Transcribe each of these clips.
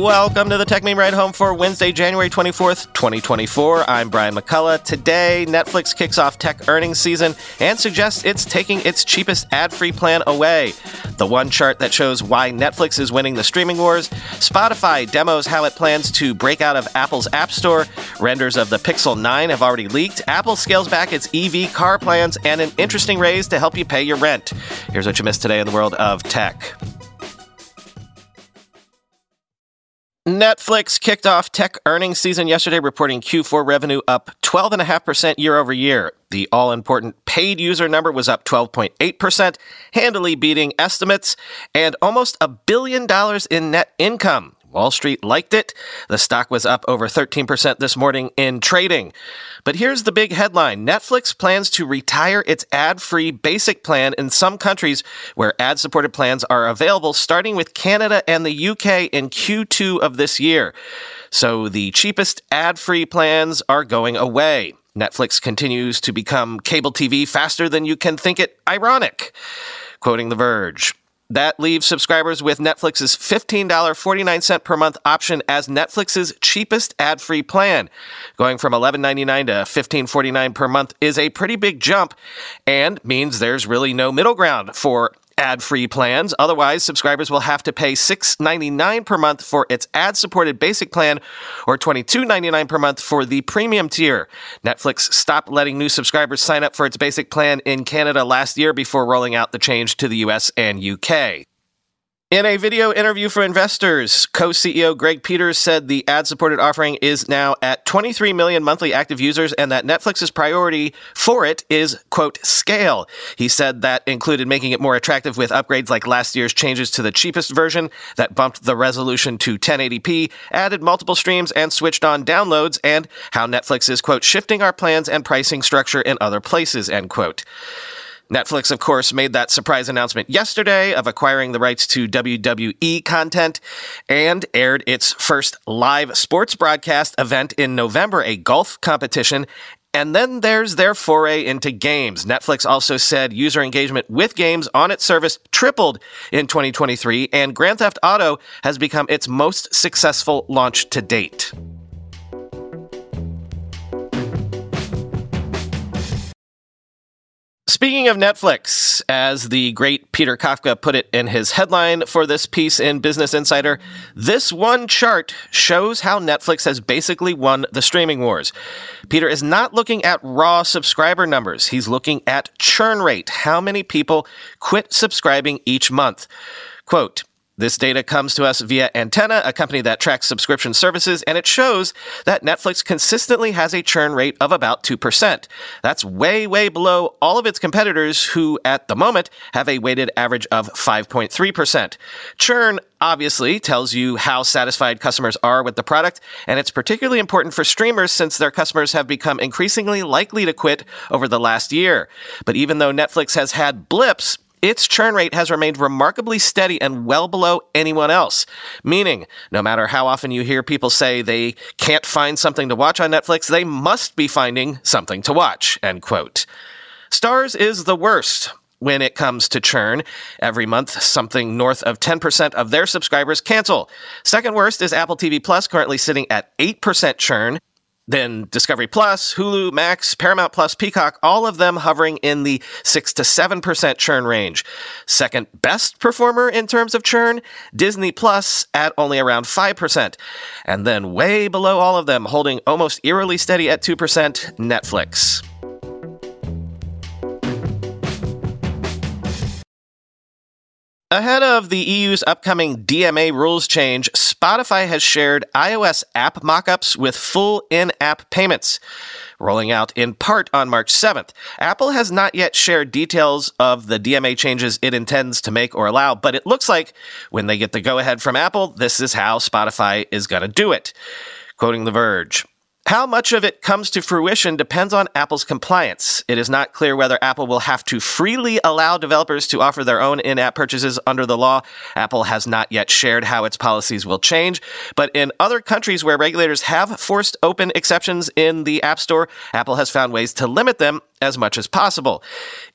Welcome to the Techmeme Ride Home for Wednesday, January 24th, 2024. I'm Brian McCullough. Today, Netflix kicks off tech earnings season and suggests it's taking its cheapest ad free plan away. The one chart that shows why Netflix is winning the streaming wars. Spotify demos how it plans to break out of Apple's App Store. Renders of the Pixel 9 have already leaked. Apple scales back its EV car plans and an interesting raise to help you pay your rent. Here's what you missed today in the world of tech. Netflix kicked off tech earnings season yesterday, reporting Q4 revenue up 12.5% year over year. The all important paid user number was up 12.8%, handily beating estimates, and almost a billion dollars in net income. Wall Street liked it. The stock was up over 13% this morning in trading. But here's the big headline Netflix plans to retire its ad free basic plan in some countries where ad supported plans are available, starting with Canada and the UK in Q2 of this year. So the cheapest ad free plans are going away. Netflix continues to become cable TV faster than you can think it ironic. Quoting The Verge. That leaves subscribers with Netflix's $15.49 per month option as Netflix's cheapest ad-free plan. Going from $11.99 to $15.49 per month is a pretty big jump and means there's really no middle ground for ad-free plans. Otherwise, subscribers will have to pay $6.99 per month for its ad-supported basic plan or $22.99 per month for the premium tier. Netflix stopped letting new subscribers sign up for its basic plan in Canada last year before rolling out the change to the US and UK. In a video interview for investors, co CEO Greg Peters said the ad supported offering is now at 23 million monthly active users and that Netflix's priority for it is, quote, scale. He said that included making it more attractive with upgrades like last year's changes to the cheapest version that bumped the resolution to 1080p, added multiple streams, and switched on downloads, and how Netflix is, quote, shifting our plans and pricing structure in other places, end quote. Netflix, of course, made that surprise announcement yesterday of acquiring the rights to WWE content and aired its first live sports broadcast event in November, a golf competition. And then there's their foray into games. Netflix also said user engagement with games on its service tripled in 2023, and Grand Theft Auto has become its most successful launch to date. Speaking of Netflix, as the great Peter Kafka put it in his headline for this piece in Business Insider, this one chart shows how Netflix has basically won the streaming wars. Peter is not looking at raw subscriber numbers, he's looking at churn rate, how many people quit subscribing each month. Quote, this data comes to us via Antenna, a company that tracks subscription services, and it shows that Netflix consistently has a churn rate of about 2%. That's way, way below all of its competitors who, at the moment, have a weighted average of 5.3%. Churn obviously tells you how satisfied customers are with the product, and it's particularly important for streamers since their customers have become increasingly likely to quit over the last year. But even though Netflix has had blips, its churn rate has remained remarkably steady and well below anyone else. Meaning, no matter how often you hear people say they can't find something to watch on Netflix, they must be finding something to watch. End quote. Starz is the worst when it comes to churn. Every month, something north of 10% of their subscribers cancel. Second worst is Apple TV Plus, currently sitting at 8% churn. Then Discovery Plus, Hulu, Max, Paramount Plus, Peacock, all of them hovering in the 6 to 7% churn range. Second best performer in terms of churn, Disney Plus at only around 5%. And then way below all of them, holding almost eerily steady at 2%, Netflix. Ahead of the EU's upcoming DMA rules change, Spotify has shared iOS app mockups with full in app payments, rolling out in part on March 7th. Apple has not yet shared details of the DMA changes it intends to make or allow, but it looks like when they get the go ahead from Apple, this is how Spotify is going to do it. Quoting The Verge. How much of it comes to fruition depends on Apple's compliance. It is not clear whether Apple will have to freely allow developers to offer their own in app purchases under the law. Apple has not yet shared how its policies will change. But in other countries where regulators have forced open exceptions in the App Store, Apple has found ways to limit them as much as possible.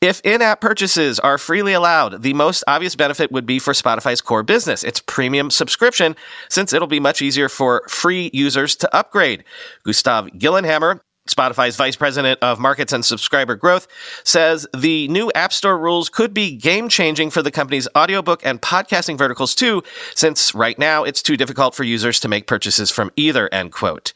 If in app purchases are freely allowed, the most obvious benefit would be for Spotify's core business, its premium subscription, since it'll be much easier for free users to upgrade. Gustav Gyllenhammar, Spotify's vice president of markets and subscriber growth says the new App Store rules could be game changing for the company's audiobook and podcasting verticals too, since right now it's too difficult for users to make purchases from either, end quote.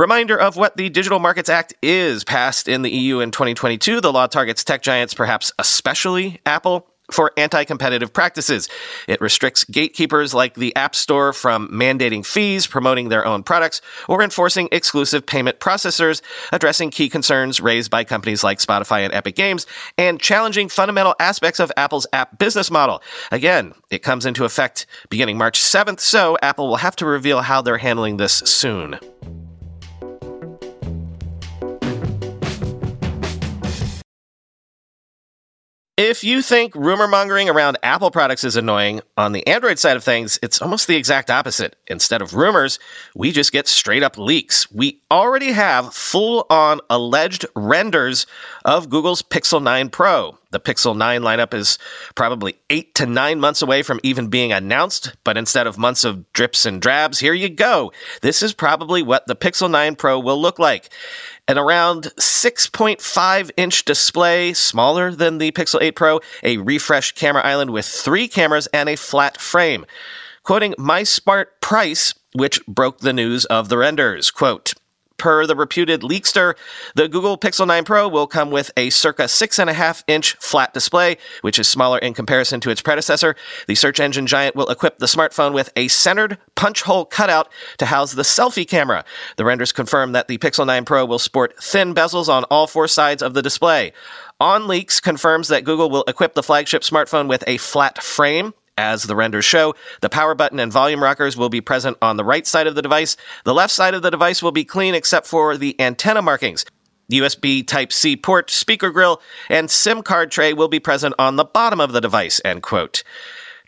Reminder of what the Digital Markets Act is passed in the EU in 2022. The law targets tech giants, perhaps especially Apple, for anti competitive practices. It restricts gatekeepers like the App Store from mandating fees, promoting their own products, or enforcing exclusive payment processors, addressing key concerns raised by companies like Spotify and Epic Games, and challenging fundamental aspects of Apple's app business model. Again, it comes into effect beginning March 7th, so Apple will have to reveal how they're handling this soon. If you think rumor mongering around Apple products is annoying, on the Android side of things, it's almost the exact opposite. Instead of rumors, we just get straight up leaks. We already have full on alleged renders of Google's Pixel 9 Pro. The Pixel 9 lineup is probably eight to nine months away from even being announced, but instead of months of drips and drabs, here you go. This is probably what the Pixel 9 Pro will look like an around 6.5 inch display, smaller than the Pixel 8 Pro, a refreshed camera island with three cameras, and a flat frame. Quoting MySmartPrice, which broke the news of the renders, quote, Per the reputed leakster, the Google Pixel 9 Pro will come with a circa 6.5 inch flat display, which is smaller in comparison to its predecessor. The search engine giant will equip the smartphone with a centered punch hole cutout to house the selfie camera. The renders confirm that the Pixel 9 Pro will sport thin bezels on all four sides of the display. OnLeaks confirms that Google will equip the flagship smartphone with a flat frame as the renders show, the power button and volume rockers will be present on the right side of the device. The left side of the device will be clean except for the antenna markings. USB Type C port, speaker grill, and SIM card tray will be present on the bottom of the device, end quote.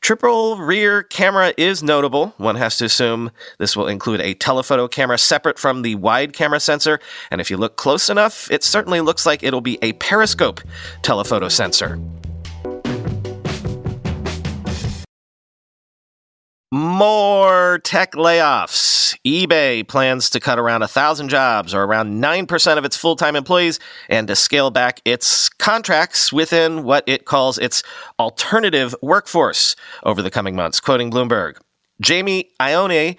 Triple rear camera is notable. One has to assume this will include a telephoto camera separate from the wide camera sensor, and if you look close enough, it certainly looks like it'll be a periscope telephoto sensor. More tech layoffs. eBay plans to cut around 1,000 jobs, or around 9% of its full time employees, and to scale back its contracts within what it calls its alternative workforce over the coming months. Quoting Bloomberg Jamie Iannone,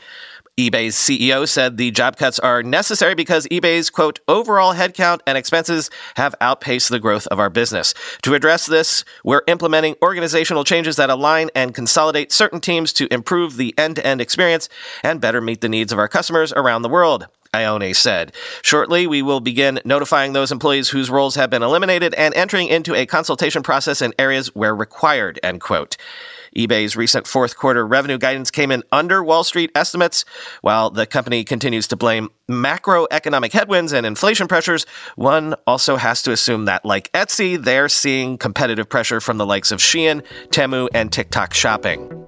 eBay's CEO said the job cuts are necessary because eBay's quote overall headcount and expenses have outpaced the growth of our business. To address this, we're implementing organizational changes that align and consolidate certain teams to improve the end-to-end experience and better meet the needs of our customers around the world. Iannone said. Shortly, we will begin notifying those employees whose roles have been eliminated and entering into a consultation process in areas where required, end quote eBay's recent fourth quarter revenue guidance came in under Wall Street estimates. While the company continues to blame macroeconomic headwinds and inflation pressures, one also has to assume that, like Etsy, they're seeing competitive pressure from the likes of Shein, Temu, and TikTok shopping.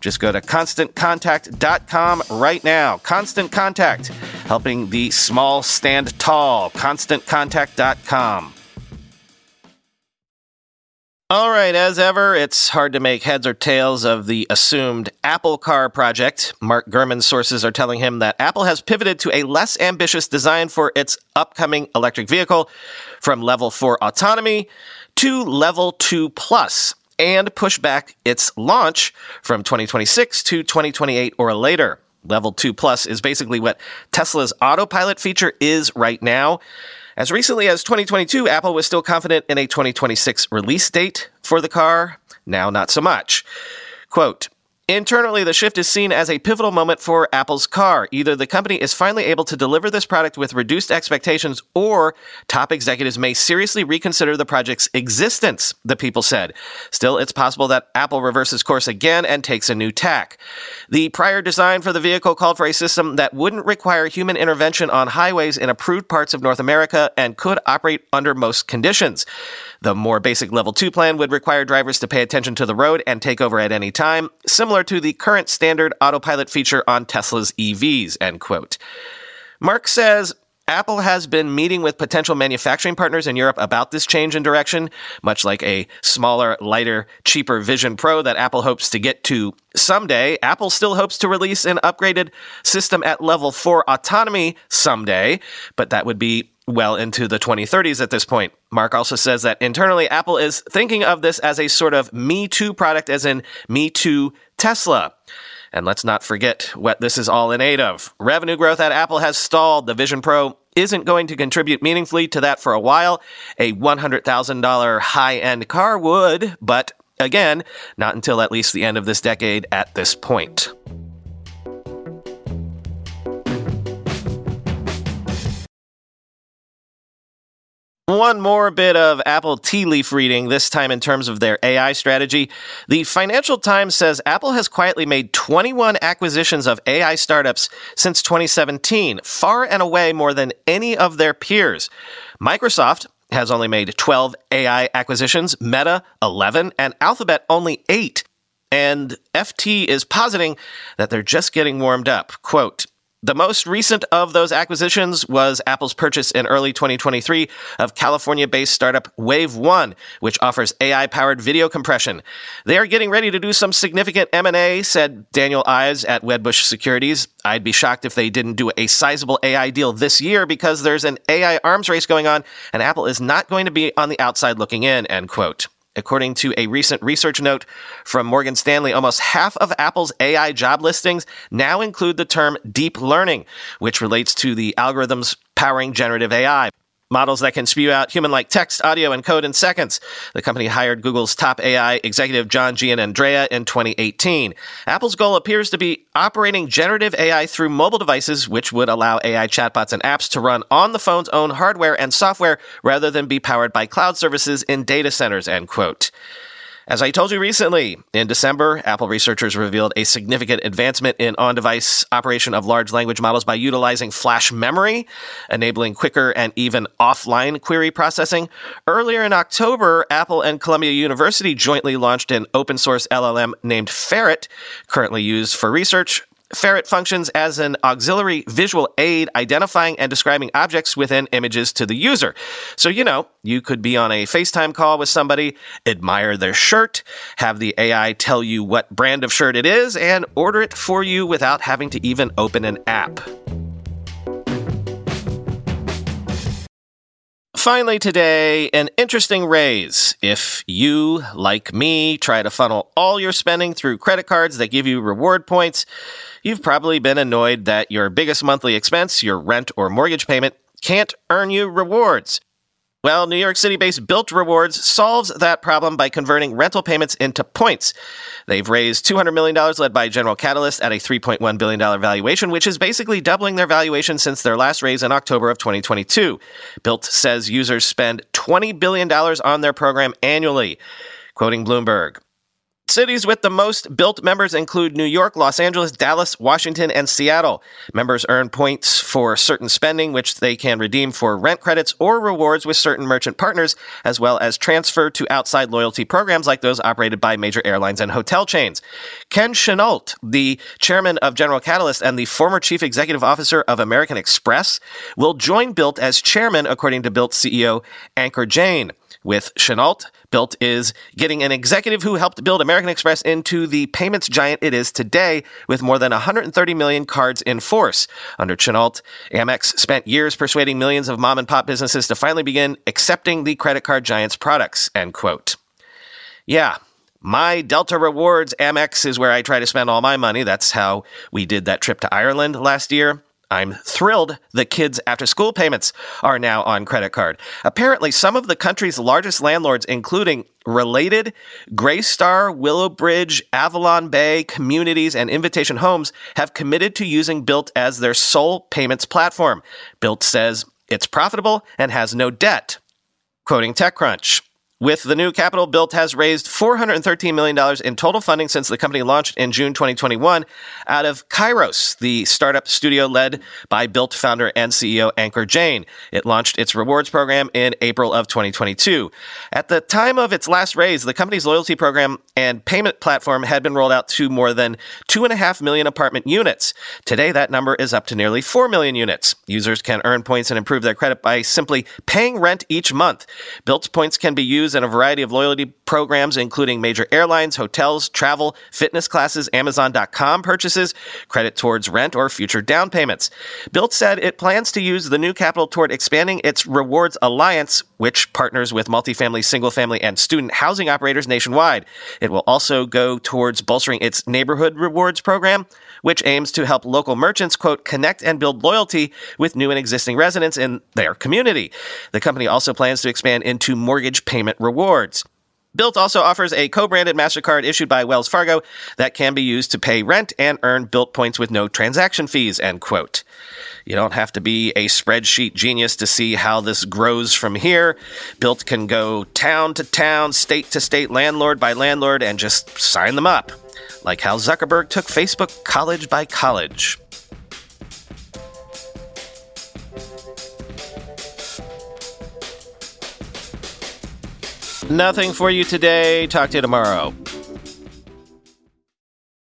Just go to constantcontact.com right now. Constant Contact, helping the small stand tall. ConstantContact.com. All right, as ever, it's hard to make heads or tails of the assumed Apple Car project. Mark Gurman's sources are telling him that Apple has pivoted to a less ambitious design for its upcoming electric vehicle from level 4 autonomy to level 2 plus and push back its launch from 2026 to 2028 or later. Level 2 Plus is basically what Tesla's autopilot feature is right now. As recently as 2022, Apple was still confident in a 2026 release date for the car. Now, not so much. Quote, Internally, the shift is seen as a pivotal moment for Apple's car. Either the company is finally able to deliver this product with reduced expectations, or top executives may seriously reconsider the project's existence, the people said. Still, it's possible that Apple reverses course again and takes a new tack. The prior design for the vehicle called for a system that wouldn't require human intervention on highways in approved parts of North America and could operate under most conditions. The more basic level 2 plan would require drivers to pay attention to the road and take over at any time, similar to the current standard autopilot feature on Tesla's EVs, end quote. Mark says, Apple has been meeting with potential manufacturing partners in Europe about this change in direction, much like a smaller, lighter, cheaper Vision Pro that Apple hopes to get to someday. Apple still hopes to release an upgraded system at level 4 autonomy someday, but that would be well into the 2030s at this point. Mark also says that internally, Apple is thinking of this as a sort of Me Too product, as in Me Too Tesla. And let's not forget what this is all in aid of. Revenue growth at Apple has stalled. The Vision Pro isn't going to contribute meaningfully to that for a while. A $100,000 high end car would, but again, not until at least the end of this decade at this point. One more bit of Apple tea leaf reading, this time in terms of their AI strategy. The Financial Times says Apple has quietly made 21 acquisitions of AI startups since 2017, far and away more than any of their peers. Microsoft has only made 12 AI acquisitions, Meta 11, and Alphabet only 8. And FT is positing that they're just getting warmed up. Quote, the most recent of those acquisitions was Apple's purchase in early 2023 of California based startup WaveOne, which offers AI powered video compression. They are getting ready to do some significant M&A, said Daniel Ives at Wedbush Securities. I'd be shocked if they didn't do a sizable AI deal this year because there's an AI arms race going on and Apple is not going to be on the outside looking in, end quote. According to a recent research note from Morgan Stanley, almost half of Apple's AI job listings now include the term deep learning, which relates to the algorithms powering generative AI models that can spew out human like text, audio, and code in seconds. The company hired Google's top AI executive John Giannandrea in 2018. Apple's goal appears to be operating generative AI through mobile devices, which would allow AI chatbots and apps to run on the phone's own hardware and software rather than be powered by cloud services in data centers, end quote. As I told you recently, in December, Apple researchers revealed a significant advancement in on device operation of large language models by utilizing flash memory, enabling quicker and even offline query processing. Earlier in October, Apple and Columbia University jointly launched an open source LLM named Ferret, currently used for research Ferret functions as an auxiliary visual aid identifying and describing objects within images to the user. So, you know, you could be on a FaceTime call with somebody, admire their shirt, have the AI tell you what brand of shirt it is, and order it for you without having to even open an app. Finally, today, an interesting raise. If you, like me, try to funnel all your spending through credit cards that give you reward points, you've probably been annoyed that your biggest monthly expense, your rent or mortgage payment, can't earn you rewards. Well, New York City based Bilt Rewards solves that problem by converting rental payments into points. They've raised $200 million led by General Catalyst at a $3.1 billion valuation, which is basically doubling their valuation since their last raise in October of 2022. Bilt says users spend $20 billion on their program annually. Quoting Bloomberg, Cities with the most Bilt members include New York, Los Angeles, Dallas, Washington, and Seattle. Members earn points for certain spending, which they can redeem for rent credits or rewards with certain merchant partners, as well as transfer to outside loyalty programs like those operated by major airlines and hotel chains. Ken Chenault, the chairman of General Catalyst and the former chief executive officer of American Express, will join Bilt as chairman, according to Bilt CEO Ankur Jain. With Chenault, Bilt is getting an executive who helped build American Express into the payments giant it is today, with more than 130 million cards in force. Under Chenault, Amex spent years persuading millions of mom and pop businesses to finally begin accepting the credit card giant's products. End quote. Yeah, my Delta Rewards Amex is where I try to spend all my money. That's how we did that trip to Ireland last year. I'm thrilled the kids' after school payments are now on credit card. Apparently, some of the country's largest landlords, including Related, Greystar, Willowbridge, Avalon Bay, Communities, and Invitation Homes, have committed to using Bilt as their sole payments platform. Bilt says it's profitable and has no debt. Quoting TechCrunch. With the new capital, Bilt has raised $413 million in total funding since the company launched in June 2021 out of Kairos, the startup studio led by Bilt founder and CEO Ankur Jain. It launched its rewards program in April of 2022. At the time of its last raise, the company's loyalty program and payment platform had been rolled out to more than 2.5 million apartment units. Today, that number is up to nearly 4 million units. Users can earn points and improve their credit by simply paying rent each month. Bilt's points can be used in a variety of loyalty programs, including major airlines, hotels, travel, fitness classes, Amazon.com purchases, credit towards rent, or future down payments. Bilt said it plans to use the new capital toward expanding its Rewards Alliance, which partners with multifamily, single family, and student housing operators nationwide. It will also go towards bolstering its neighborhood rewards program, which aims to help local merchants, quote, connect and build loyalty with new and existing residents in their community. The company also plans to expand into mortgage payment rewards. Bilt also offers a co-branded MasterCard issued by Wells Fargo that can be used to pay rent and earn Bilt points with no transaction fees, end quote. You don't have to be a spreadsheet genius to see how this grows from here. Bilt can go town to town, state to state, landlord by landlord, and just sign them up like how Zuckerberg took Facebook college by college. Nothing for you today. Talk to you tomorrow.